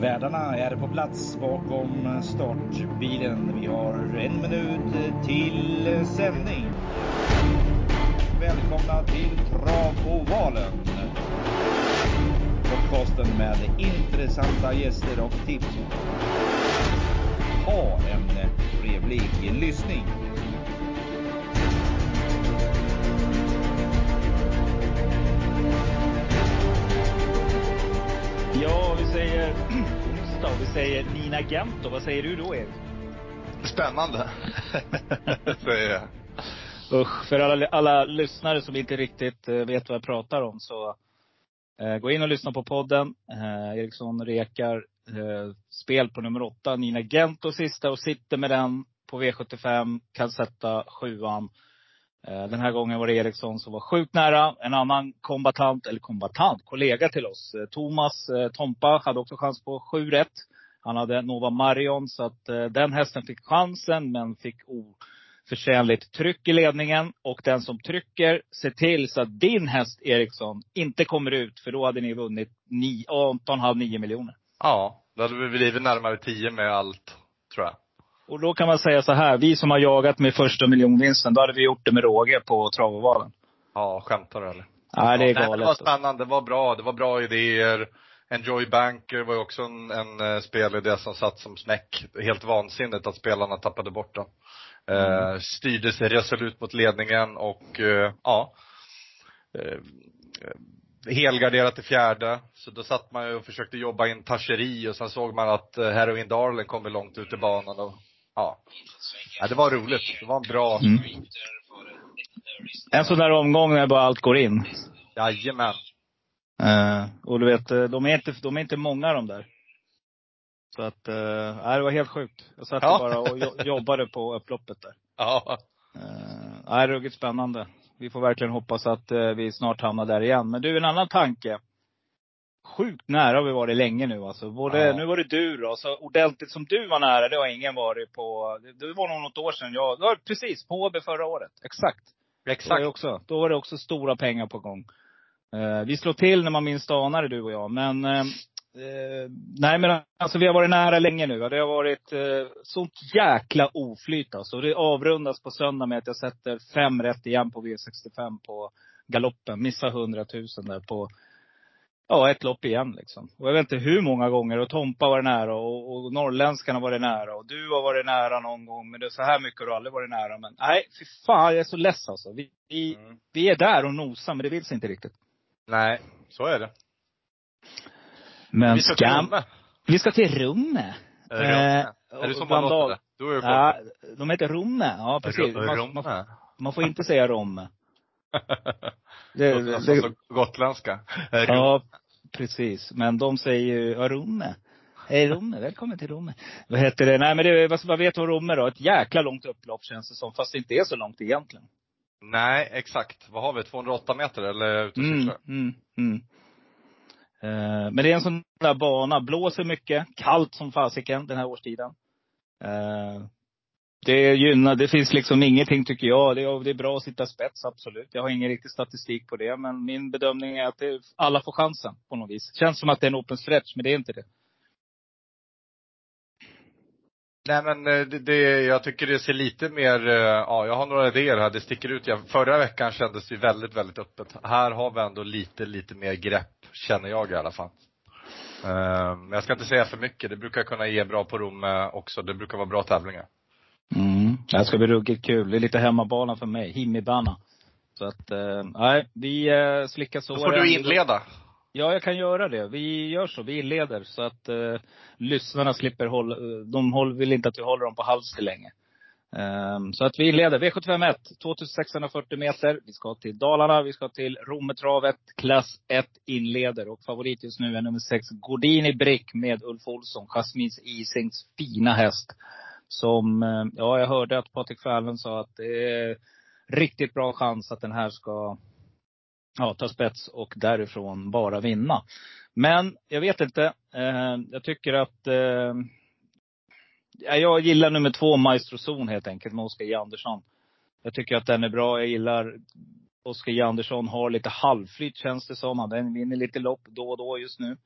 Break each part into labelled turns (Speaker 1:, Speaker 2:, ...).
Speaker 1: Värdarna är på plats bakom startbilen. Vi har en minut till sändning. Välkomna till Travovalen. Podcasten med intressanta gäster och tips. Ha en trevlig lyssning. Onsdag och vi säger Nina Gento. Vad säger du då, Erik?
Speaker 2: Spännande, säger jag.
Speaker 1: Usch, för alla, alla lyssnare som inte riktigt eh, vet vad jag pratar om så eh, gå in och lyssna på podden. Eh, Eriksson rekar eh, spel på nummer åtta, Nina Gento sista och sitter med den på V75. Kan sätta sjuan. Eh, den här gången var det Eriksson som var sjukt nära. En annan kombatant, eller kombatant, kollega till oss. Eh, Thomas eh, Tompa hade också chans på sju rätt. Han hade Nova Marion, så att den hästen fick chansen, men fick oförtjänligt tryck i ledningen. Och den som trycker, se till så att din häst Eriksson inte kommer ut. För då hade ni vunnit 18,5-9 miljoner.
Speaker 2: Ja, då hade vi blivit närmare 10 med allt, tror jag.
Speaker 1: Och då kan man säga så här, vi som har jagat med första miljonvinsten, då hade vi gjort det med råge på travovalen.
Speaker 2: Ja, skämtar du eller?
Speaker 1: Nej, det är
Speaker 2: galet. Det var spännande, det var bra, det var bra idéer. Enjoy Banker var ju också en, en uh, spelidé som satt som smäck. Helt vansinnigt att spelarna tappade bort den. Mm. Uh, styrde sig resolut mot ledningen och, uh, ja. Uh, helgarderat i fjärde. Så då satt man ju och försökte jobba in Tacheri och sen såg man att Heroin Darling kommer långt ut i banan och ja. ja det var roligt. Det var en bra mm.
Speaker 1: En sån där omgång när bara allt går in.
Speaker 2: Jajamän.
Speaker 1: Uh, och du vet, eh, de är, inte, de är inte många de där. Så att, uh, det var helt sjukt. Jag satt ja. bara och jobbade på upploppet där.
Speaker 2: Ja.
Speaker 1: Uh, nej, ruggigt spännande. Vi får verkligen hoppas att uh, vi snart hamnar där igen. Men du, en annan tanke sjukt nära har vi varit länge nu alltså. Både, ja. Nu var det du då. Så ordentligt som du var nära, det har ingen varit på, det var nog något år sedan. Jag, var precis, på Åby förra året. Exakt.
Speaker 2: Exakt.
Speaker 1: Då, också, då var det också stora pengar på gång. Uh, vi slår till när man minst anar det, du och jag. Men, uh, uh, nej men alltså vi har varit nära länge nu. Det har varit uh, sånt jäkla oflyt alltså. Det avrundas på söndag med att jag sätter fem rätt igen på V65 på galoppen. Missar 100 000 där på ja, ett lopp igen liksom. Och jag vet inte hur många gånger. Och Tompa var nära och, och norrländskarna var nära. Och du har varit nära någon gång. Men det är så här mycket har du aldrig varit nära. Men nej, fy fan jag är så less alltså. Vi, vi, mm. vi är där och nosar, men det vill sig inte riktigt.
Speaker 2: Nej, så är det.
Speaker 1: Men vi ska till Rumme. Vi ska till Rumme.
Speaker 2: Rumme. Eh, är det som man låter det?
Speaker 1: Du är ja, de heter Romme. Ja, precis. Man, man, man får inte säga Romme.
Speaker 2: Det, det, alltså, det, gotländska.
Speaker 1: Ja, precis. Men de säger ju, ja, Romme. Hej Romme, välkommen till Romme. Vad heter det? Nej men det, vad, vad vet du om Romme då? Ett jäkla långt upplopp känns det som, fast det inte är så långt egentligen.
Speaker 2: Nej, exakt. Vad har vi? 208 meter eller ute och
Speaker 1: mm, mm, mm. Uh, men det är en sån där bana, blåser mycket, kallt som fasiken den här årstiden. Uh, det gynnar, det finns liksom ingenting tycker jag. Det är, det är bra att sitta spets, absolut. Jag har ingen riktig statistik på det. Men min bedömning är att det, alla får chansen på något vis. Känns som att det är en open stretch, men det är inte det.
Speaker 2: Nej men eh, det, det, jag tycker det ser lite mer, eh, ja jag har några idéer här, det sticker ut. Förra veckan kändes det väldigt, väldigt öppet. Här har vi ändå lite, lite mer grepp, känner jag i alla fall. Eh, men jag ska inte säga för mycket, det brukar kunna ge bra på Rom också. Det brukar vara bra tävlingar.
Speaker 1: Mm. Det ska bli ruggigt kul. Det är lite hemmabana för mig. Himmibana. Så att, eh, nej, vi eh, slickar såren.
Speaker 2: Då får du inleda.
Speaker 1: Ja, jag kan göra det. Vi gör så. Vi inleder. Så att eh, lyssnarna slipper hålla, de håll, vill inte att vi håller dem på halster länge. Um, så att vi inleder. V751, 2640 meter. Vi ska till Dalarna, vi ska till Rommetravet. Klass 1 inleder. Och favorit just nu är nummer 6, Gordini Brick med Ulf Olsson. Jasmins Isings fina häst. Som, eh, ja jag hörde att Patrik Fallon sa att det är riktigt bra chans att den här ska ja, ta spets och därifrån bara vinna. Men jag vet inte. Eh, jag tycker att eh, jag gillar nummer två, Maestro Zon helt enkelt, med Oskar J. Andersson. Jag tycker att den är bra. Jag gillar Oskar J. Andersson har lite halvflyt känns det som. Han vinner lite lopp då och då just nu.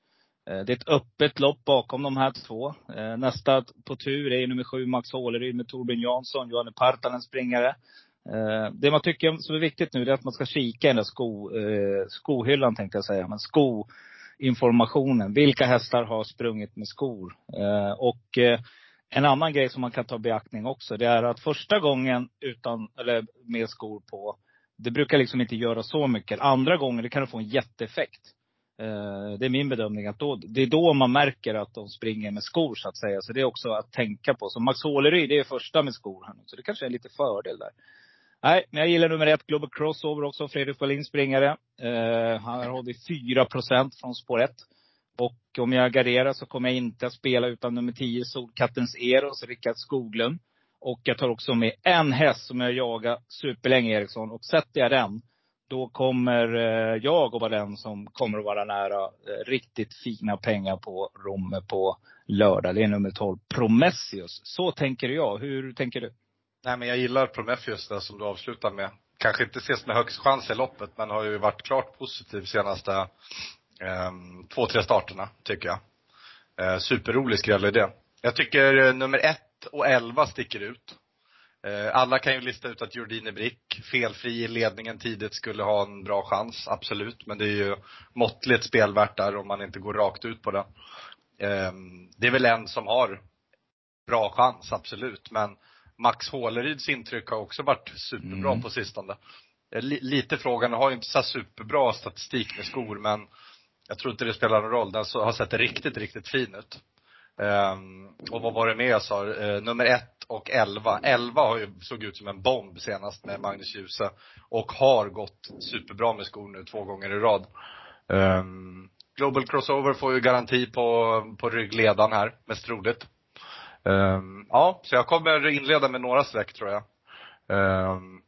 Speaker 1: Eh, det är ett öppet lopp bakom de här två. Eh, nästa på tur är nummer sju Max Håleryd med Torbjörn Jansson, Johanne Partanen springare. Eh, det man tycker som är viktigt nu är att man ska kika i den där sko, skohyllan tänkte jag säga. Men skoinformationen. Vilka hästar har sprungit med skor? Och en annan grej som man kan ta i beaktning också, det är att första gången utan, eller med skor på, det brukar liksom inte göra så mycket. Andra gången, det kan du få en jätteeffekt. Eh, det är min bedömning att då, det är då man märker att de springer med skor så att säga. Så det är också att tänka på. Så Max Håleryd, det är första med skor här nu. Så det kanske är lite fördel där. Nej, men jag gillar nummer ett, Global Crossover också. Fredrik Wallin springare. Eh, han har vi 4% från spår 1. Och om jag garderar så kommer jag inte att spela utan nummer 10, Solkattens Eros, Rickard Skoglund. Och jag tar också med en häst som jag jagar superlänge, Eriksson. Och sätter jag den, då kommer eh, jag att vara den som kommer att vara nära eh, riktigt fina pengar på Romme på lördag. Det är nummer 12, Prometheus. Så tänker jag. Hur tänker du?
Speaker 2: Nej men jag gillar Prometheus där som du avslutar med. Kanske inte ses med högst chans i loppet, men har ju varit klart positiv senaste eh, två, tre starterna, tycker jag. Eh, superrolig skrällidé. Jag tycker eh, nummer ett och elva sticker ut. Uh, alla kan ju lista ut att Jordine Brick, felfri i ledningen tidigt, skulle ha en bra chans, absolut. Men det är ju måttligt spelvärt där om man inte går rakt ut på det. Um, det är väl en som har bra chans, absolut. Men Max Håleryds intryck har också varit superbra mm. på sistone. Lite frågan, har ju inte så superbra statistik med skor men jag tror inte det spelar någon roll. Den har sett riktigt, riktigt fin ut. Um, och vad var det mer jag sa? Uh, nummer ett och elva. Elva har ju, såg ut som en bomb senast med Magnus Djuse. Och har gått superbra med skor nu två gånger i rad. Um, Global Crossover får ju garanti på, på ryggledan här, mest troligt. Um, ja, så jag kommer inleda med några streck tror jag. Um,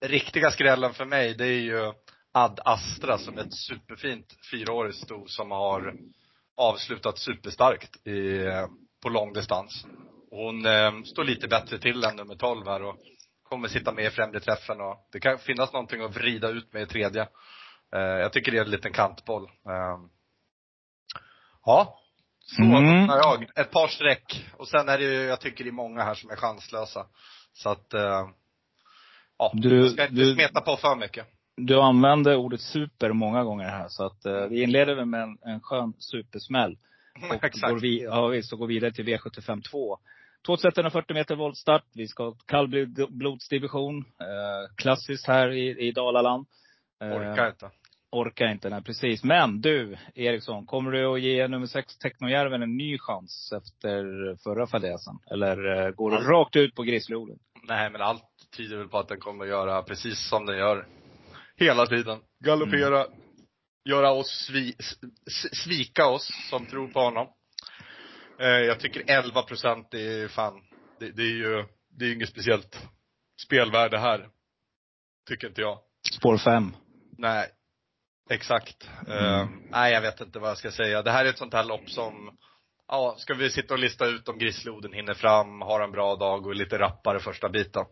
Speaker 2: riktiga skrällen för mig, det är ju Ad Astra som är ett superfint fyraårigt sto som har avslutat superstarkt i, på långdistans. Hon eh, står lite bättre till än nummer 12 här och kommer sitta med i främre träffen och det kan finnas någonting att vrida ut med i tredje. Eh, jag tycker det är en liten kantboll. Eh, ja, så mm. jag. Ett par streck. Och sen är det ju, jag tycker det är många här som är chanslösa. Så att, eh, ja, du, jag ska inte du, smeta på för mycket.
Speaker 1: Du använder ordet super många gånger här, så att uh, vi inleder med en, en skön supersmäll. Och Exakt. Går vi, ja, och går vidare till V75 2. 2140 meter voltstart. Vi ska ha kallblodsdivision. Eh, klassiskt här i, i Dalaland.
Speaker 2: Eh, orkar inte.
Speaker 1: Orkar inte, nej precis. Men du, Eriksson. Kommer du att ge nummer 6 Technojärven en ny chans efter förra fadäsen? Eller eh, går du rakt ut på Grizzlyoden?
Speaker 2: Nej, men allt tyder väl på att den kommer att göra precis som den gör hela tiden. Galoppera, mm. göra oss svi, svika oss som tror på honom. Eh, jag tycker 11 procent är fan, det, det, är ju, det är inget speciellt spelvärde här. Tycker inte jag.
Speaker 1: Spår 5.
Speaker 2: Nej. Exakt. Mm. Uh, nej, jag vet inte vad jag ska säga. Det här är ett sånt här lopp som, ja, ska vi sitta och lista ut om Grisloden hinner fram, har en bra dag och är lite rappare första biten.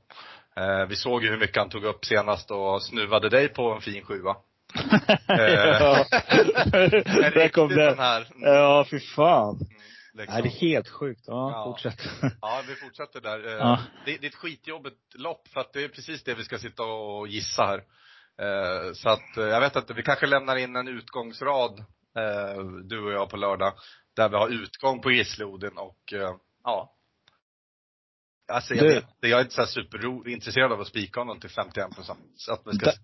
Speaker 2: Eh, vi såg ju hur mycket han tog upp senast och snuvade dig på en fin sjua.
Speaker 1: ja. Där kom det. Här. Ja, fy fan. Mm, liksom. Nej, det är helt sjukt. Ja, ja. fortsätt.
Speaker 2: ja, vi fortsätter där. Eh, ja. Det, det, är ett skitjobbigt lopp för att det är precis det vi ska sitta och gissa här. Eh, så att, jag vet inte, vi kanske lämnar in en utgångsrad, du och jag på lördag, där vi har utgång på Gisloden och ja, Alltså jag, vet, jag är inte så superintresserad av att spika honom till 51 procent. Så att vi ska
Speaker 1: där,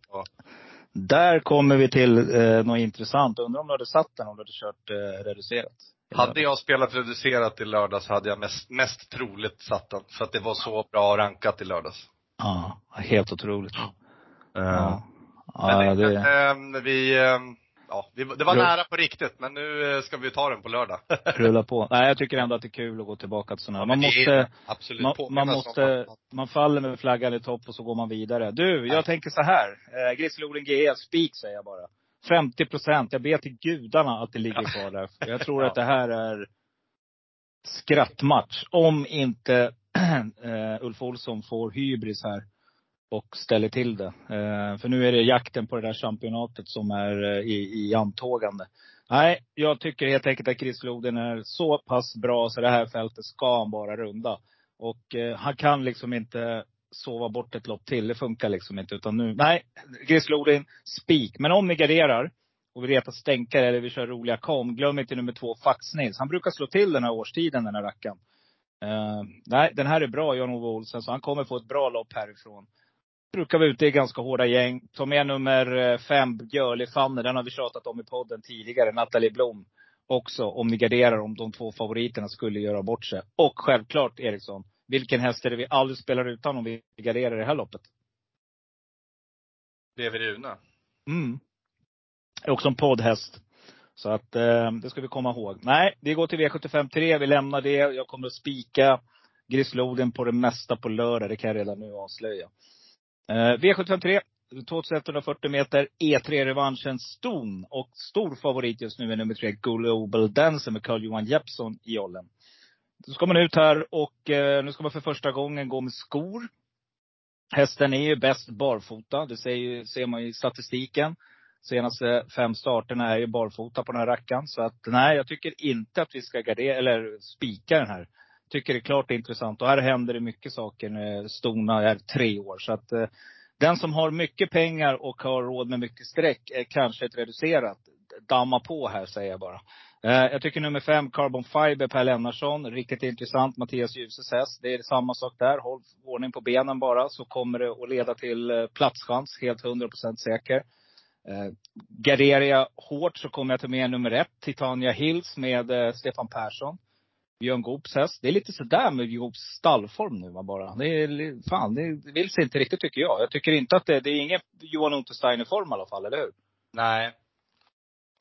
Speaker 1: där kommer vi till eh, något intressant. Undrar om du hade satt den om du hade kört eh, reducerat?
Speaker 2: Hade jag spelat reducerat i lördags hade jag mest, mest troligt satt den. För att det var så bra rankat i lördags.
Speaker 1: Ja, helt otroligt.
Speaker 2: Ja. Ja, men, det... men, äh, vi, äh, ja, det var nära på riktigt, men nu eh, ska vi ta den på lördag.
Speaker 1: Rulla på. Nej, jag tycker ändå att det är kul att gå tillbaka till sådana här. Man måste, absolut man, man måste, man faller med flaggan i topp och så går man vidare. Du, jag tänker så här. Eh, Grizzly GE, spik säger jag bara. 50 procent. Jag ber till gudarna att det ligger kvar där. Jag tror att det här är skrattmatch. Om inte uh, Ulf Olsson får hybris här och ställer till det. Eh, för nu är det jakten på det där championatet som är eh, i, i antågande. Nej, jag tycker helt enkelt att Chris Floden är så pass bra så det här fältet ska han bara runda. Och eh, han kan liksom inte sova bort ett lopp till. Det funkar liksom inte. Utan nu, nej, Grislodin, spik. Men om ni garderar och vill reta stänkare eller vi kör roliga kom, glöm inte nummer två, Faxnils. Han brukar slå till den här årstiden, den här rackaren. Uh, nej, den här är bra, Jan-Ove Olsen. Så han kommer få ett bra lopp härifrån. Brukar vara ute i ganska hårda gäng. Ta med nummer eh, fem, Björli Fanner. Den har vi tjatat om i podden tidigare. Nathalie Blom. Också om ni garderar om de två favoriterna skulle göra bort sig. Och självklart Eriksson. Vilken häst är det vi aldrig spelar utan om vi garderar det här loppet?
Speaker 2: Lever Rune.
Speaker 1: Mm. Är också en poddhäst. Så att eh, det ska vi komma ihåg. Nej, vi går till V75 3. Vi lämnar det. Jag kommer att spika Grisloden på det mesta på lördag. Det kan jag redan nu avslöja. Eh, V753. 2140 meter. E3-revanschen Ston. Och stor favorit just nu är nummer tre, Global Dancer med Carl-Johan Jeppsson i jollen. Så ska man ut här och eh, nu ska man för första gången gå med skor. Hästen är ju bäst barfota. Det ser, ser man i statistiken. Senaste fem starterna är ju barfota på den här rackaren. Så att nej, jag tycker inte att vi ska gardera, eller spika den här. Tycker det är klart intressant. Och här händer det mycket saker när Stona är tre år. Så att eh, den som har mycket pengar och har råd med mycket streck är kanske ett reducerat. Damma på här säger jag bara. Eh, jag tycker nummer fem, Carbon Fiber, Per Lennartsson. Riktigt intressant. Mattias Djuses häst. Det är samma sak där. Håll ordning på benen bara, så kommer det att leda till eh, platschans. Helt 100% säker. Eh, garderar jag hårt så kommer jag ta med nummer ett, Titania Hills med eh, Stefan Persson. Björn Goops häst. Det är lite sådär med Goops stallform nu va bara. Det är, fan, det vill sig inte riktigt tycker jag. Jag tycker inte att det, det är ingen Johan Untersteiner-form i alla fall, eller hur?
Speaker 2: Nej.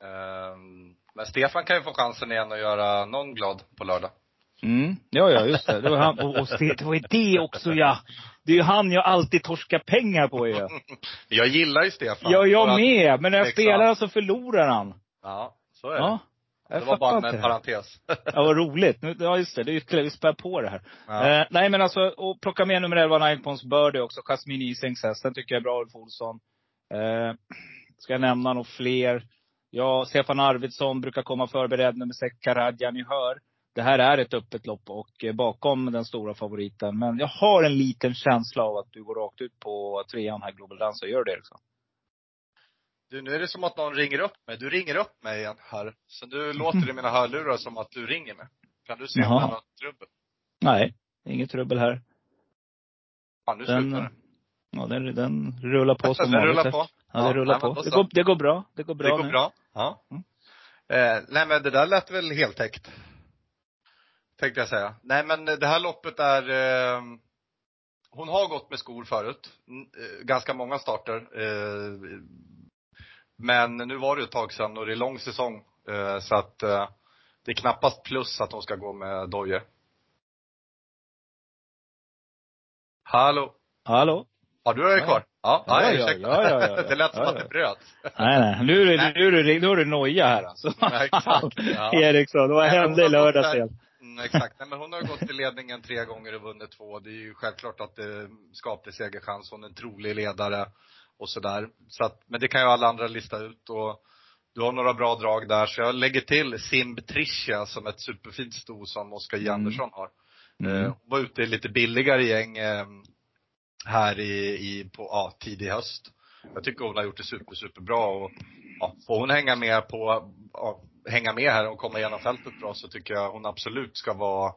Speaker 2: Um, men Stefan kan ju få chansen igen att göra någon glad på lördag.
Speaker 1: Mm. Ja, ja, just det. Det var, han, och, och det var det också ja. Det är ju han jag alltid torskar pengar på ju.
Speaker 2: jag gillar ju Stefan.
Speaker 1: Ja, jag med. Men när jag spelar så förlorar han.
Speaker 2: Ja, så är det. Ja. Det var bara en parentes.
Speaker 1: ja, vad roligt. Ja, just det. Det är ytterligare, vi spär på det här. Ja. Eh, nej, men alltså, och plocka med nummer 11, Nine Pons Birdie också. Jasmine Isings häst. Den tycker jag är bra, Ulf Olsson. Eh, ska jag nämna några fler? Ja, Stefan Arvidsson brukar komma förberedd. Nummer 6, Karadja, ni hör. Det här är ett öppet lopp och eh, bakom den stora favoriten. Men jag har en liten känsla av att du går rakt ut på trean här, Global Dance. Gör det Eriksson?
Speaker 2: Du, nu är det som att någon ringer upp mig. Du ringer upp mig igen här. Så nu låter i mina hörlurar som att du ringer mig. Kan du se om det är något trubbel?
Speaker 1: Nej, inget trubbel här.
Speaker 2: Ja, nu den, slutar det.
Speaker 1: Ja, den, den rullar på som
Speaker 2: vanligt. Den rullar på?
Speaker 1: Ja, det rullar på. Det går, det går bra. Det går bra
Speaker 2: Det går
Speaker 1: nu.
Speaker 2: bra? Ja. Mm. Eh, nej men det där lät väl heltäckt. Tänkte jag säga. Nej men det här loppet är eh, hon har gått med skor förut. Eh, ganska många starter. Eh, men nu var det ett tag sedan och det är lång säsong. Eh, så att eh, det är knappast plus att hon ska gå med dojor. Hallå?
Speaker 1: Hallå?
Speaker 2: Ja, du är kvar? Ja, ja, ja, ja, ja, ja, ja, Det lät som att det bröt.
Speaker 1: Nej, nej. Nu är det, nu är det, nu är det noja här alltså. Ja, exakt. Ja. Eriksson, vad hände i lördags igen?
Speaker 2: Mm, exakt. Nej, men hon har gått till ledningen tre gånger och vunnit två. Det är ju självklart att det skaplig segerchans. Hon är en trolig ledare och sådär. Så att, men det kan ju alla andra lista ut och du har några bra drag där. Så jag lägger till Simb Tricia som ett superfint sto som Oskar. Andersson har. Mm. Eh, hon var ute i lite billigare gäng eh, här i, i på, ja, tidig höst. Jag tycker hon har gjort det super, superbra och ja, får hon hänga med på, ja, hänga med här och komma igenom fältet bra så tycker jag hon absolut ska vara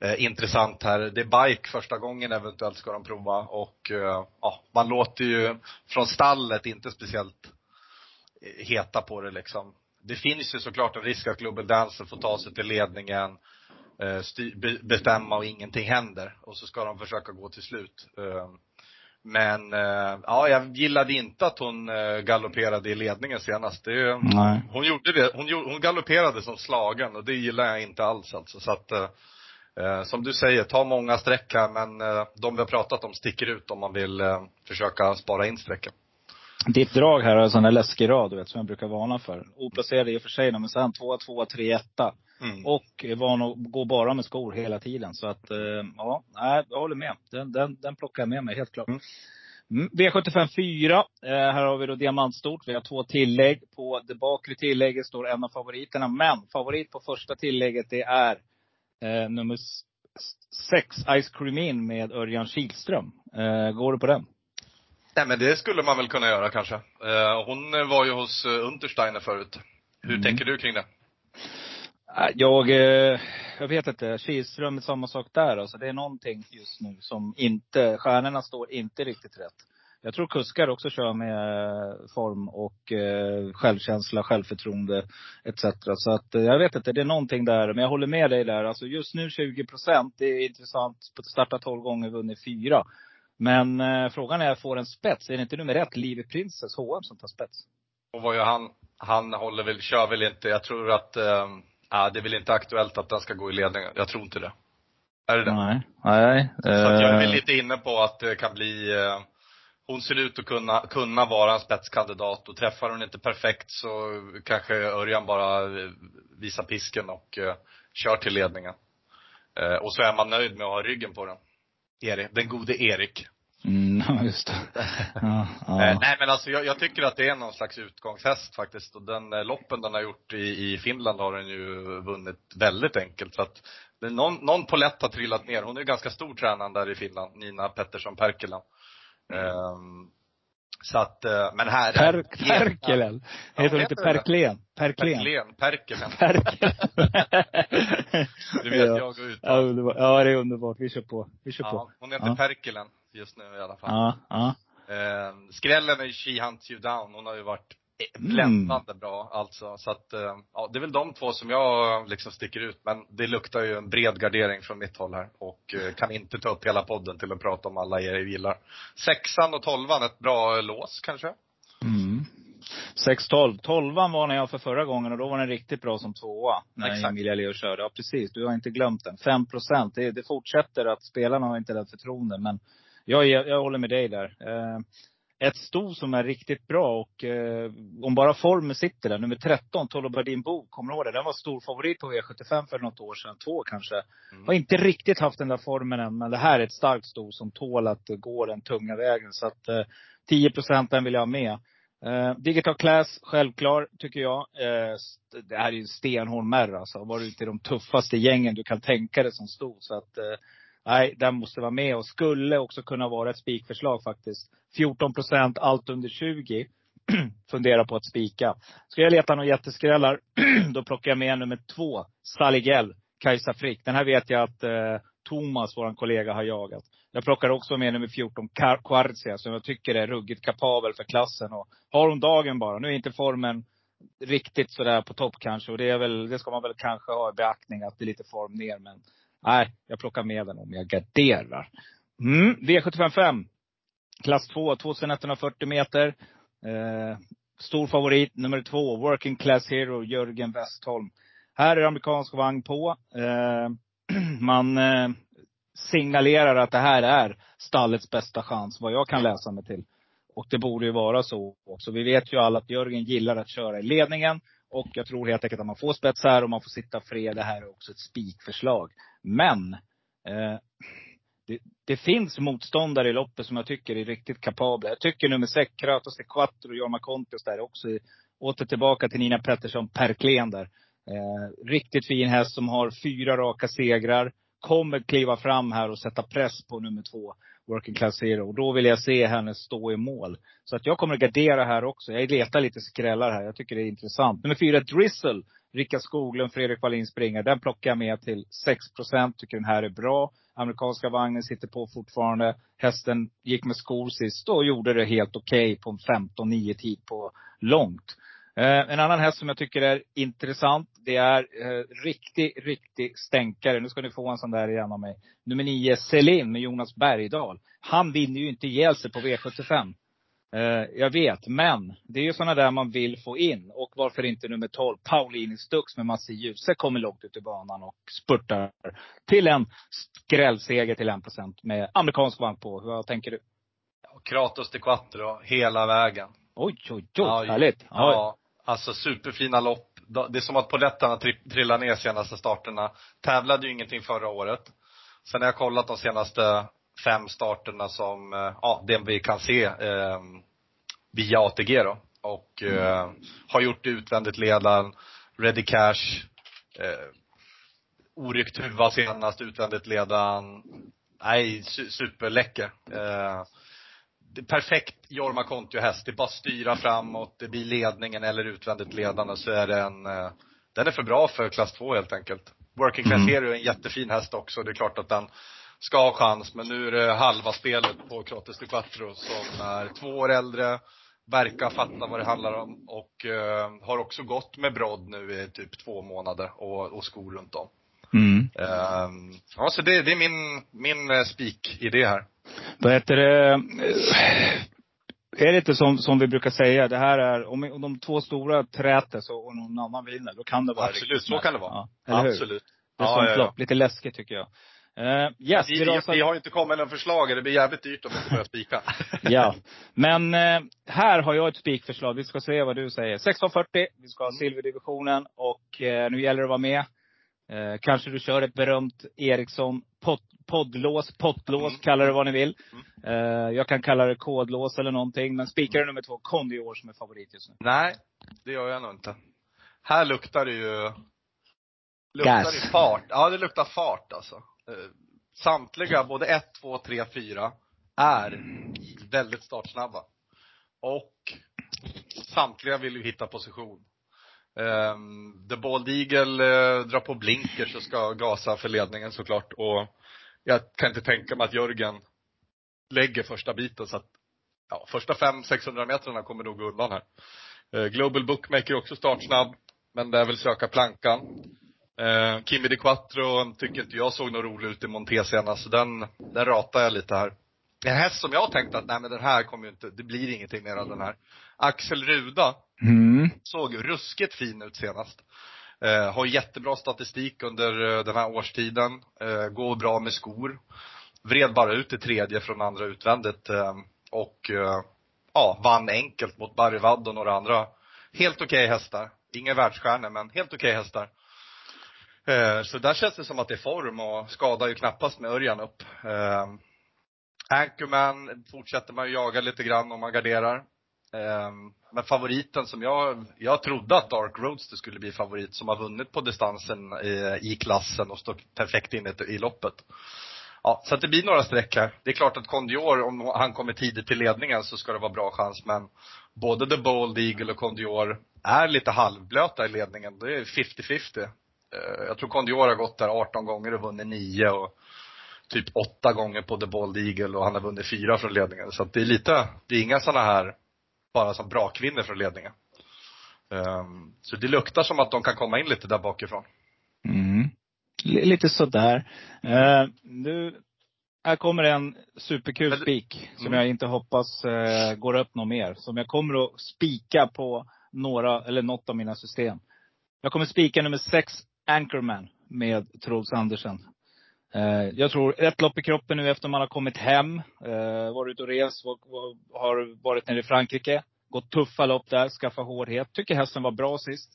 Speaker 2: eh, intressant här. Det är bike första gången eventuellt ska de prova och eh, ja, man låter ju från stallet inte speciellt eh, heta på det liksom. Det finns ju såklart en risk att Global Dancer får ta sig till ledningen, eh, bestämma och ingenting händer. Och så ska de försöka gå till slut. Eh, men eh, ja, jag gillade inte att hon eh, galopperade i ledningen senast. Det, Nej. Hon gjorde det, hon, hon galopperade som slagen och det gillar jag inte alls alltså. Så att, eh, som du säger, ta många streck här men eh, de vi har pratat om sticker ut om man vill eh, försöka spara in strecken.
Speaker 1: Ditt drag här är en sån där läskig rad, du vet, som jag brukar varna för. Oplacerad i och för sig, men sen 2, 2, 3, 1. Mm. Och van att gå bara med skor hela tiden. Så att, ja, nej, jag håller med. Den, den, den plockar jag med mig, helt klart. Mm. Mm, V75 4. Eh, här har vi då diamantstort. Vi har två tillägg. På det bakre tillägget står en av favoriterna. Men favorit på första tillägget det är eh, nummer 6, Ice Cream In med Örjan Kihlström. Eh, går du på den?
Speaker 2: Nej men det skulle man väl kunna göra kanske. Eh, hon var ju hos eh, Untersteiner förut. Hur mm. tänker du kring det?
Speaker 1: Äh, jag, eh, jag vet inte. Kihlström samma sak där. Alltså det är någonting just nu som inte, stjärnorna står inte riktigt rätt. Jag tror kuskar också kör med eh, form och eh, självkänsla, självförtroende etc. Så att jag vet inte, det är någonting där. Men jag håller med dig där. Alltså just nu 20 procent, det är intressant. Startat 12 gånger, vunnit fyra. Men frågan är, får en spets? Är det inte nummer ett, Livet Princess HM, som tar spets?
Speaker 2: Och vad gör han? Han håller väl, kör väl inte. Jag tror att, eh, det är väl inte aktuellt att den ska gå i ledningen. Jag tror inte det. Är det det?
Speaker 1: Nej. Nej.
Speaker 2: Så att jag är väl eh. lite inne på att det kan bli eh, hon ser ut att kunna, kunna vara en spetskandidat och träffar hon inte perfekt så kanske Örjan bara visar pisken och uh, kör till ledningen. Uh, och så är man nöjd med att ha ryggen på den. Erik, den gode Erik.
Speaker 1: Mm, just det.
Speaker 2: Ja, ja. Eh, nej men alltså jag, jag, tycker att det är någon slags utgångshäst faktiskt. Och den eh, loppen den har gjort i, i Finland har den ju vunnit väldigt enkelt. Så att någon, någon polett har trillat ner. Hon är ganska stor tränaren där i Finland, Nina Pettersson Perkela. Um, så att, eh, men här
Speaker 1: per, Perkelen? Ja, heter hon inte Perklen?
Speaker 2: Perklen? Perkelen.
Speaker 1: Perkelen.
Speaker 2: du vet ja. jag går ut.
Speaker 1: Ja, ja, det är underbart. Vi kör på. Vi kör ja, på.
Speaker 2: Hon heter ja. Perkelen just nu i alla fall.
Speaker 1: Ja, ja.
Speaker 2: Eh, skrällen är She Hunts You Down. Hon har ju varit bländande mm. bra alltså. Så att, eh, ja, det är väl de två som jag liksom sticker ut. Men det luktar ju en bred gardering från mitt håll här. Och eh, kan inte ta upp hela podden till att prata om alla er gillar. Sexan och tolvan, ett bra lås kanske?
Speaker 1: Mm. 6-12. Tolvan var när jag för förra gången och då var den riktigt bra som tvåa. När Exakt. Emilia Leo körde. Ja precis, du har inte glömt den. 5 procent. Det, det, fortsätter att spelarna har inte det förtroende. Men jag, jag håller med dig där. Eh, ett sto som är riktigt bra och eh, om bara formen sitter där. Nummer 13, Tolobardin Bo, kommer du ihåg det? Den var stor favorit på V75 för något år sedan. Två kanske. Mm. Har inte riktigt haft den där formen än. Men det här är ett starkt sto som tål att gå den tunga vägen. Så att eh, 10 procent den vill jag ha med. Eh, Digital Class, självklar tycker jag. Eh, det här är ju en stenhård märr alltså. Varit i de tuffaste gängen du kan tänka dig som stod. Så att eh, nej, den måste vara med och skulle också kunna vara ett spikförslag faktiskt. 14 procent, allt under 20. Fundera på att spika. Ska jag leta några jätteskrällar, då plockar jag med nummer två, Saligel, Kajsa Frick. Den här vet jag att eh, Thomas, vår kollega, har jagat. Jag plockar också med nummer 14, Quartzia, som jag tycker är ruggigt kapabel för klassen. Och har hon dagen bara. Nu är inte formen riktigt sådär på topp kanske. Och det, är väl, det ska man väl kanske ha i beaktning, att det är lite form ner. Men Nej, jag plockar med den om jag garderar. Mm, V755. Klass 2, 2140 meter. Eh, stor favorit, nummer två, Working Class Hero, Jörgen Westholm. Här är amerikansk vagn på. Eh, man eh, signalerar att det här är stallets bästa chans, vad jag kan läsa mig till. Och det borde ju vara så också. Vi vet ju alla att Jörgen gillar att köra i ledningen. Och jag tror helt enkelt att man får spets här och man får sitta fred. Det här är också ett spikförslag. Men eh, det, det, finns motståndare i loppet som jag tycker är riktigt kapabla. Jag tycker nummer sex, Kratos de Quattro, Jorma Kontios där också. Åter tillbaka till Nina Pettersson, Perklen där. Eh, riktigt fin häst som har fyra raka segrar. Kommer kliva fram här och sätta press på nummer två, Working Class Zero. Och då vill jag se henne stå i mål. Så att jag kommer att gardera här också. Jag letar lite skrällar här. Jag tycker det är intressant. Nummer fyra, Drizzle. Rickard Skoglund, Fredrik Wallin springer. Den plockar jag med till 6 procent. Tycker den här är bra. Amerikanska vagnen sitter på fortfarande. Hästen gick med skor sist och gjorde det helt okej okay på en 15-9 tid på långt. Eh, en annan häst som jag tycker är intressant, det är eh, riktig, riktig stänkare. Nu ska ni få en sån där igen av mig. Nummer 9, Selin med Jonas Bergdahl. Han vinner ju inte ihjäl sig på V75. Eh, jag vet, men det är ju sådana där man vill få in. Och varför inte nummer 12, Pauline Stux med Massi Djuse kommer långt ut i banan och spurtar till en skrällseger till 1% med amerikansk vagn på. Vad tänker du?
Speaker 2: Kratos de Quattro, hela vägen.
Speaker 1: Oj, oj, oj. Ja, härligt.
Speaker 2: Ja, alltså superfina lopp. Det är som att poletterna trillar ner senaste starterna. Tävlade ju ingenting förra året. Sen har jag kollat de senaste fem starterna som, eh, ja, det vi kan se eh, via ATG då. Och eh, har gjort utvändigt ledaren, Ready Cash, eh, oryckt huva senast, utvändigt ledaren. Nej, su superläcker. Eh, perfekt Jorma Kontio-häst. Det är bara att styra framåt, det blir ledningen eller utvändigt ledande så är den, eh, den är för bra för klass 2 helt enkelt. Working Class mm. Hero är en jättefin häst också. Det är klart att den ska ha chans, men nu är det halva spelet på Crottes de Quattro som är två år äldre, verkar fatta vad det handlar om och uh, har också gått med brodd nu i typ två månader och, och skor runt om. Mm. Uh, ja, så det, det är min, min uh, spik-idé här.
Speaker 1: Vad heter det? Är det inte som, som vi brukar säga, det här är, om, om de två stora träter så, och någon annan vinner, då kan det vara
Speaker 2: Absolut, så kan det vara.
Speaker 1: Ja, Absolut. Det är ja, ja, ja. lite läskigt tycker jag.
Speaker 2: Uh, yes, vi, vi, vi, har ju inte kommit med några förslag, det blir jävligt dyrt om vi inte börjar spika.
Speaker 1: ja. Men uh, här har jag ett spikförslag. Vi ska se vad du säger. 1640, vi ska ha silverdivisionen och uh, nu gäller det att vara med. kanske du kör ett berömt Ericsson pot, poddlås, pottlås, mm. kalla det vad ni vill. Mm. jag kan kalla det kodlås eller någonting. Men spikar du nummer två, Kondior som är favorit just nu?
Speaker 2: Nej, det gör jag nog inte. Här luktar det ju Luktar Gas. det fart? Ja, det luktar fart alltså. Eh, samtliga, både 1, 2, 3, 4, är väldigt startsnabba. Och samtliga vill ju hitta position. Um, The Bald Eagle uh, drar på blinkers och ska gasa för ledningen såklart. Och jag kan inte tänka mig att Jörgen lägger första biten så att, ja, första 500-600 metrarna kommer nog gå undan här. Uh, Global Bookmaker är också startsnabb, men där vill söka plankan. Eh, Kimi de Quattro tycker inte jag såg något rolig ut i Monté senast, så den, den ratar jag lite här. En häst som jag tänkte att, nej men den här kommer ju inte, det blir ingenting mer av den här. Axel Ruda, mm. såg ruskigt fin ut senast. Eh, har jättebra statistik under eh, den här årstiden. Eh, går bra med skor. Vred bara ut i tredje från andra utvändigt. Eh, och eh, ja, vann enkelt mot Barry Wadd och några andra helt okej okay hästar. Inga världsstjärnor, men helt okej okay hästar. Eh, så där känns det som att det är form och skadar ju knappast med Örjan upp. Eh, Anchorman fortsätter man ju jaga lite grann om man garderar. Eh, men favoriten som jag, jag trodde att Dark Roadster skulle bli favorit, som har vunnit på distansen i, i klassen och står perfekt inne i loppet. Ja, så att det blir några streck här. Det är klart att Kondior, om han kommer tidigt till ledningen så ska det vara bra chans, men både The Bold Eagle och Kondior är lite halvblöta i ledningen. Det är 50-50. Eh, jag tror Kondior har gått där 18 gånger och vunnit 9 och typ 8 gånger på The Bald Eagle och han har vunnit 4 från ledningen. Så att det är lite, det är inga sådana här, bara som brakvinner från ledningen. Um, så det luktar som att de kan komma in lite där bakifrån.
Speaker 1: Mm. Lite sådär. Uh, nu, här kommer en superkul spik som mm. jag inte hoppas uh, går upp något mer. Som jag kommer att spika på några, eller något av mina system. Jag kommer spika nummer 6, Anchorman med Troels Andersen. Eh, jag tror ett lopp i kroppen nu efter man har kommit hem. Eh, varit ute och rest, har varit nere i Frankrike. Gått tuffa lopp där, skaffa hårdhet. Tycker hästen var bra sist.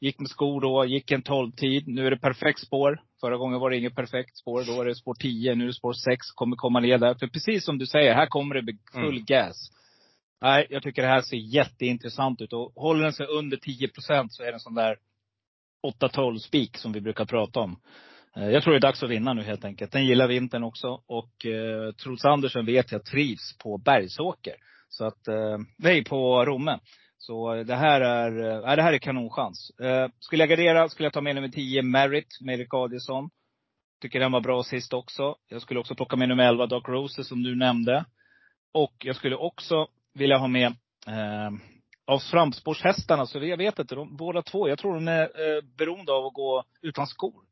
Speaker 1: Gick med skor då, gick en 12-tid. Nu är det perfekt spår. Förra gången var det inget perfekt spår. Då är det spår 10, nu är det spår 6. Kommer komma ner där. För precis som du säger, här kommer det full mm. gas. Nej, jag tycker det här ser jätteintressant ut. Och håller den sig under 10 procent så är det en sån där 8-12 spik som vi brukar prata om. Eh, jag tror det är dags att vinna nu helt enkelt. Den gillar vintern också. Och eh, Truls Andersen vet jag trivs på Bergsåker. Så att, eh, nej på Romme. Så det här är, eh, det här är kanonchans. Eh, skulle jag gardera skulle jag ta med nummer 10, Merit, med Erik Adielsson. Tycker den var bra sist också. Jag skulle också plocka med nummer 11, Doc Roses, som du nämnde. Och jag skulle också vilja ha med eh, av framspårshästarna, så jag vet inte, de, båda två, jag tror de är eh, beroende av att gå utan skor.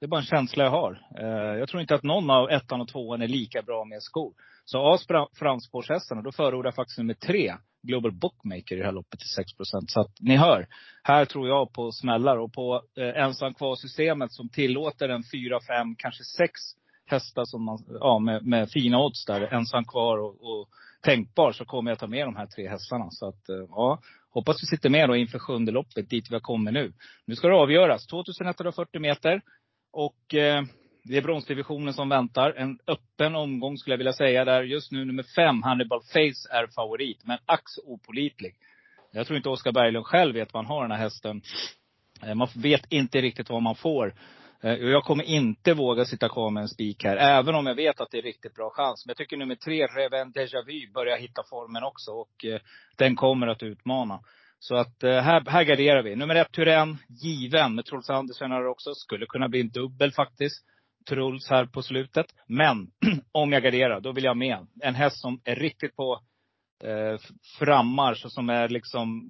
Speaker 1: Det är bara en känsla jag har. Eh, jag tror inte att någon av ettan och tvåan är lika bra med skor. Så av framspårshästarna, då förordar jag faktiskt nummer tre, Global Bookmaker i det här loppet till 6% Så att ni hör, här tror jag på smällar och på eh, ensam kvar-systemet som tillåter en fyra, fem, kanske sex hästar som man, ja, med, med fina odds där, ensam kvar och, och tänkbar så kommer jag ta med de här tre hästarna. Så att, eh, ja, hoppas vi sitter med då inför sjunde loppet, dit vi har kommit nu. Nu ska det avgöras. 2140 meter. Och eh, Det är bronsdivisionen som väntar. En öppen omgång skulle jag vilja säga. Där just nu nummer fem, Hannibal Face, är favorit. Men ax opolitlig. Jag tror inte Oskar Berglund själv vet vad han har den här hästen. Eh, man vet inte riktigt vad man får. Eh, jag kommer inte våga sitta kvar med en spik här. Även om jag vet att det är riktigt bra chans. Men jag tycker nummer tre, Reven Deja Vu, börjar hitta formen också. Och eh, den kommer att utmana. Så att eh, här, här garderar vi. Nummer ett, Turen, given. Med Truls Andersson här också. Skulle kunna bli en dubbel faktiskt. Truls här på slutet. Men om jag garderar, då vill jag med. En häst som är riktigt på eh, frammarsch och som är liksom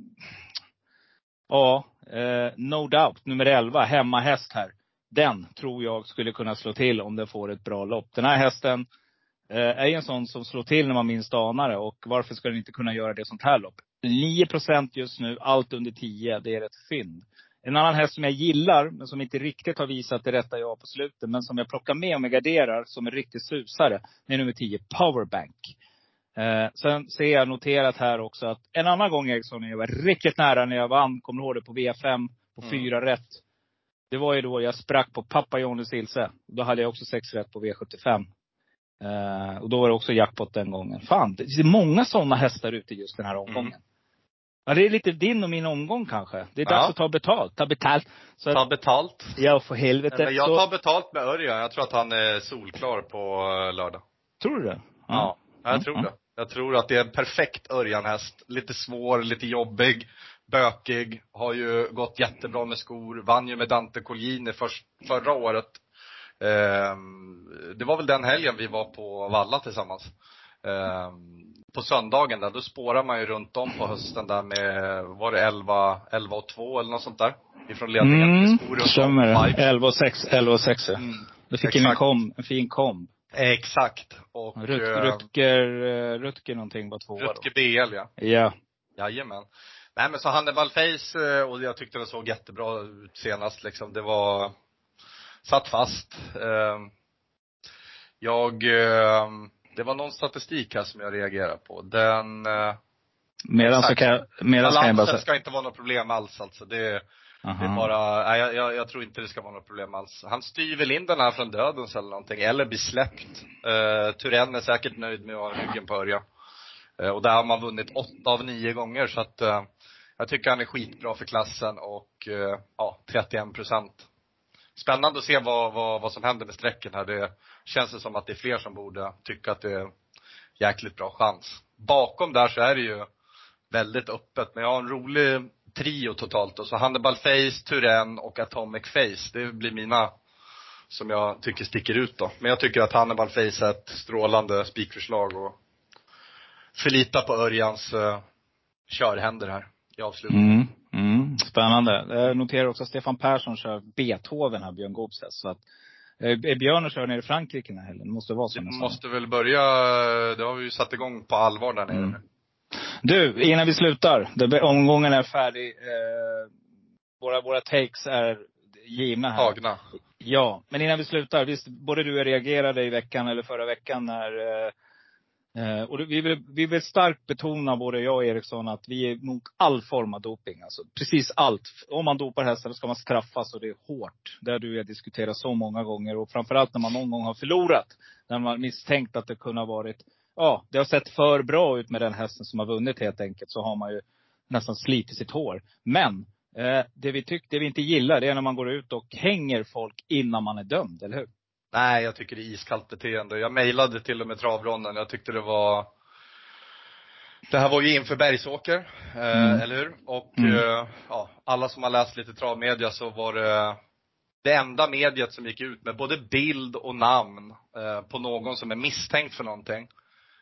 Speaker 1: Ja, eh, no doubt. Nummer 11, hemmahäst här. Den tror jag skulle kunna slå till om den får ett bra lopp. Den här hästen eh, är en sån som slår till när man minst anar det. Och varför ska den inte kunna göra det sånt här lopp? 9% just nu, allt under 10. Det är ett fynd. En annan häst som jag gillar, men som inte riktigt har visat det rätta jag på slutet, men som jag plockar med om jag garderar, som en riktig susare. Det är nummer 10, Powerbank. Eh, sen ser jag noterat här också att en annan gång Eriksson, jag var riktigt nära när jag vann, kommer du ihåg det, på V5, på mm. fyra rätt. Det var ju då jag sprack på pappa Johnnys Ilse. Då hade jag också sex rätt på V75. Eh, och då var det också jackpot den gången. Fan, det är många sådana hästar ute just den här mm. omgången. Mm. Ja, det är lite din och min omgång kanske. Det är dags ja. att ta betalt. Ta betalt.
Speaker 2: Så ta betalt.
Speaker 1: Ja, för helvete.
Speaker 2: Men jag tar betalt med Örjan. Jag tror att han är solklar på eh, lördag.
Speaker 1: Tror du det?
Speaker 2: Mm. Ja, jag mm. tror mm. det. Jag tror att det är en perfekt Örjan-häst. Lite svår, lite jobbig, bökig. Har ju gått jättebra med skor. Vann ju med Dante Colgjini först, förra året. Ehm, det var väl den helgen vi var på Valla tillsammans. Ehm, på söndagen där, då spårar man ju runt om på hösten där med, var det 11, 11 och 2 eller något sånt där? Ifrån ledningen.
Speaker 1: Mm, stämmer det. 11 och 6, 11 och 6 mm. Du fick en, kom, en fin komb.
Speaker 2: Exakt. Och,
Speaker 1: Rut, eh, Rutger, eh, Rutger någonting var tvåa
Speaker 2: Rutger BL ja.
Speaker 1: Ja.
Speaker 2: Jajamän. Nej men så Hannibal Face, eh, och jag tyckte det såg jättebra ut senast liksom. Det var, satt fast. Jag, det var någon statistik här som jag reagerar på. Den
Speaker 1: Medan så kan jag, medan
Speaker 2: kan jag bara säga. ska inte vara något problem alls alltså. Det, Aha. Det är bara, nej, jag, jag, jag, tror inte det ska vara något problem alls. Han styr väl in den här från dödens eller någonting, eller blir släppt. Uh, Turén är säkert nöjd med att ha ryggen på Örja. Uh, och där har man vunnit åtta av nio gånger så att uh, jag tycker han är skitbra för klassen och eh, ja, 31 procent. Spännande att se vad, vad, vad som händer med strecken här. Det känns det som att det är fler som borde tycka att det är jäkligt bra chans. Bakom där så är det ju väldigt öppet, men jag har en rolig trio totalt då. Så Hannibal Face, Turen och Atomic Face. Det blir mina som jag tycker sticker ut då. Men jag tycker att Hannibal Face är ett strålande spikförslag och förlita på Örjans uh, körhänder här i avslutningen.
Speaker 1: Mm, mm, spännande. Jag noterar också att Stefan Persson kör Beethoven här, Björn Goubs Så att, eh, är Björn och kör nere i Frankrike den här helgen? Det måste vara så.
Speaker 2: Det måste väl börja, det har vi ju satt igång på allvar där nere mm.
Speaker 1: Du, innan vi slutar. Omgången är färdig. Eh, våra, våra takes är givna här.
Speaker 2: Tagna.
Speaker 1: Ja, men innan vi slutar. Visst, både du och jag reagerade i veckan eller förra veckan när eh, eh och vi vill, vi vill starkt betona, både jag och Eriksson, att vi är emot all form av doping. Alltså precis allt. Om man dopar hästar, ska man straffas och det är hårt. Det har du och jag diskuterat så många gånger. Och framförallt när man någon gång har förlorat. När man misstänkt att det kunde ha varit ja, det har sett för bra ut med den hästen som har vunnit helt enkelt. Så har man ju nästan slitit sitt hår. Men eh, det vi tyck, det vi inte gillar, det är när man går ut och hänger folk innan man är dömd, eller hur?
Speaker 2: Nej, jag tycker det är iskallt beteende. Jag mejlade till och med travronden. Jag tyckte det var det här var ju inför Bergsåker, eh, mm. eller hur? Och mm. eh, ja, alla som har läst lite travmedia så var det det enda mediet som gick ut med både bild och namn eh, på någon som är misstänkt för någonting.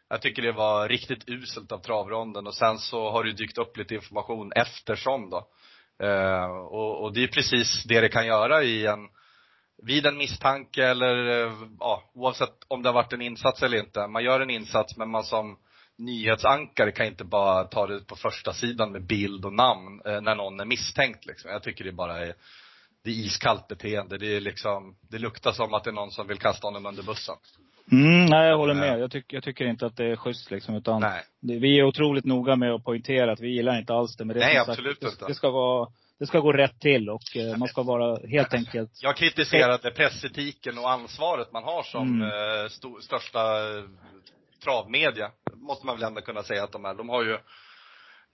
Speaker 2: Jag tycker det var riktigt uselt av travronden och sen så har det dykt upp lite information eftersom då. Eh, och, och, det är precis det det kan göra i en, vid en misstanke eller, eh, ja, oavsett om det har varit en insats eller inte. Man gör en insats men man som nyhetsankare kan inte bara ta det på första sidan med bild och namn eh, när någon är misstänkt liksom. Jag tycker det bara är, det är iskallt beteende. Det är liksom, det luktar som att det är någon som vill kasta honom under bussen.
Speaker 1: Mm, nej, jag håller med. Jag, tyck, jag tycker inte att det är schysst liksom. Utan. Det, vi är otroligt noga med att poängtera att vi gillar inte alls det. Men det
Speaker 2: nej, absolut
Speaker 1: sagt,
Speaker 2: inte.
Speaker 1: Det, det, ska vara, det ska gå rätt till och eh, man ska vara helt enkelt
Speaker 2: Jag kritiserade pressetiken och ansvaret man har som
Speaker 1: Mm.
Speaker 2: eh, sto- största eh, travmedia. Måste man väl ändå kunna säga att de är. De har ju,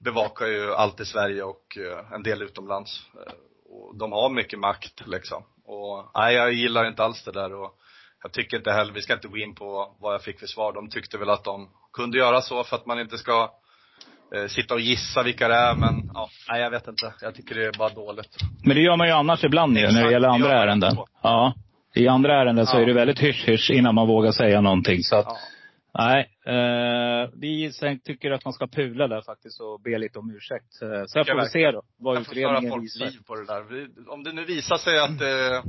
Speaker 2: bevakar ju allt i Sverige och eh, en del utomlands. Eh, och de har mycket makt liksom. Och nej, jag gillar inte alls det där och jag tycker inte heller, vi ska inte gå in på vad jag fick för svar. De tyckte väl att de kunde göra så för att man inte ska eh, sitta och gissa vilka det är men ja, nej jag vet inte. Jag tycker det är bara dåligt.
Speaker 1: Men det gör man ju annars ibland ju, när det gäller andra ärenden.
Speaker 2: så.
Speaker 1: Ja. I andra ärenden så
Speaker 2: Ja.
Speaker 1: är det väldigt hysch-hysch innan man vågar säga någonting. Så att,
Speaker 2: Ja.
Speaker 1: nej. Eh, vi tycker att man ska pula där faktiskt och be lite om ursäkt. Eh, sen får vi se då vad
Speaker 2: Jag får störa
Speaker 1: utredningen
Speaker 2: folks
Speaker 1: visar.
Speaker 2: liv på det där. Om det nu visar sig att eh, eh,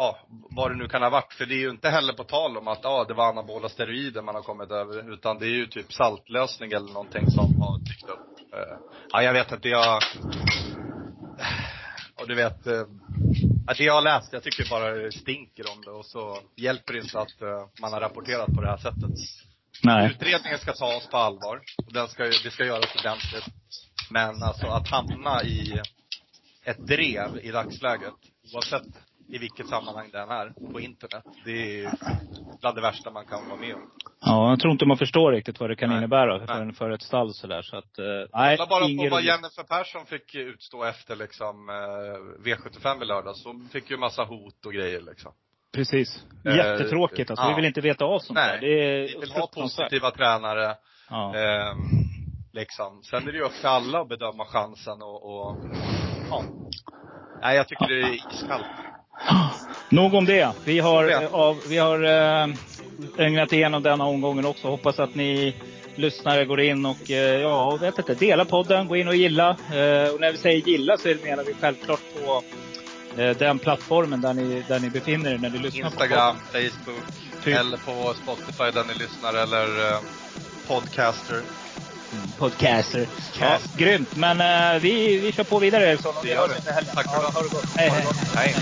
Speaker 2: ja, vad det nu kan ha varit. För det är ju inte heller på tal om att ja, det var anabola steroider man har kommit över. Utan det är ju typ saltlösning eller någonting som har dykt upp. Eh, ja, jag vet inte, jag och du vet, eh, ja, det jag har läst, jag tycker bara det stinker om det och så hjälper det inte att eh, man har rapporterat på det här sättet.
Speaker 1: Nej.
Speaker 2: Utredningen ska tas på allvar. Och den ska, det ska göras ordentligt. Men alltså att hamna i ett drev i dagsläget, oavsett i vilket sammanhang den är, på internet. Det är bland det värsta man kan vara med om.
Speaker 1: Ja, jag tror inte man förstår riktigt vad det kan
Speaker 2: Nej.
Speaker 1: innebära för,
Speaker 2: Nej.
Speaker 1: för ett stall sådär. Så att, eh, nej.
Speaker 2: Kolla bara på vad. Jennifer Persson fick utstå efter liksom eh, V75 i lördags. Hon fick ju massa hot och grejer liksom.
Speaker 1: Precis.
Speaker 2: Eh,
Speaker 1: Jättetråkigt. Alltså,
Speaker 2: ja.
Speaker 1: Vi vill inte veta av sånt
Speaker 2: Nej,
Speaker 1: där. Det är
Speaker 2: Vi vill ha positiva tränare.
Speaker 1: Ja.
Speaker 2: Ehm, liksom. Sen är det ju upp till alla att bedöma chansen och, och ja. Nej, jag tycker det är iskallt.
Speaker 1: Nog om det. Vi har, eh, av, vi har eh, ägnat igenom denna omgången också. Hoppas att ni lyssnare går in och, eh, ja, vet inte, dela podden. Gå in och gilla. Eh, och när vi säger gilla så menar vi självklart på eh, den plattformen där ni, där ni befinner er när ni lyssnar
Speaker 2: Instagram,
Speaker 1: på
Speaker 2: Facebook,
Speaker 1: Typ.
Speaker 2: eller på Spotify där ni lyssnar, eller eh, Podcaster.
Speaker 1: podden. Podcaster. Ja, grymt. Men vi, vi kör på vidare Eriksson. vi hörs inte heller.
Speaker 2: Tack för
Speaker 1: Ja. Ha det gott. Hej, hej.
Speaker 2: Hej.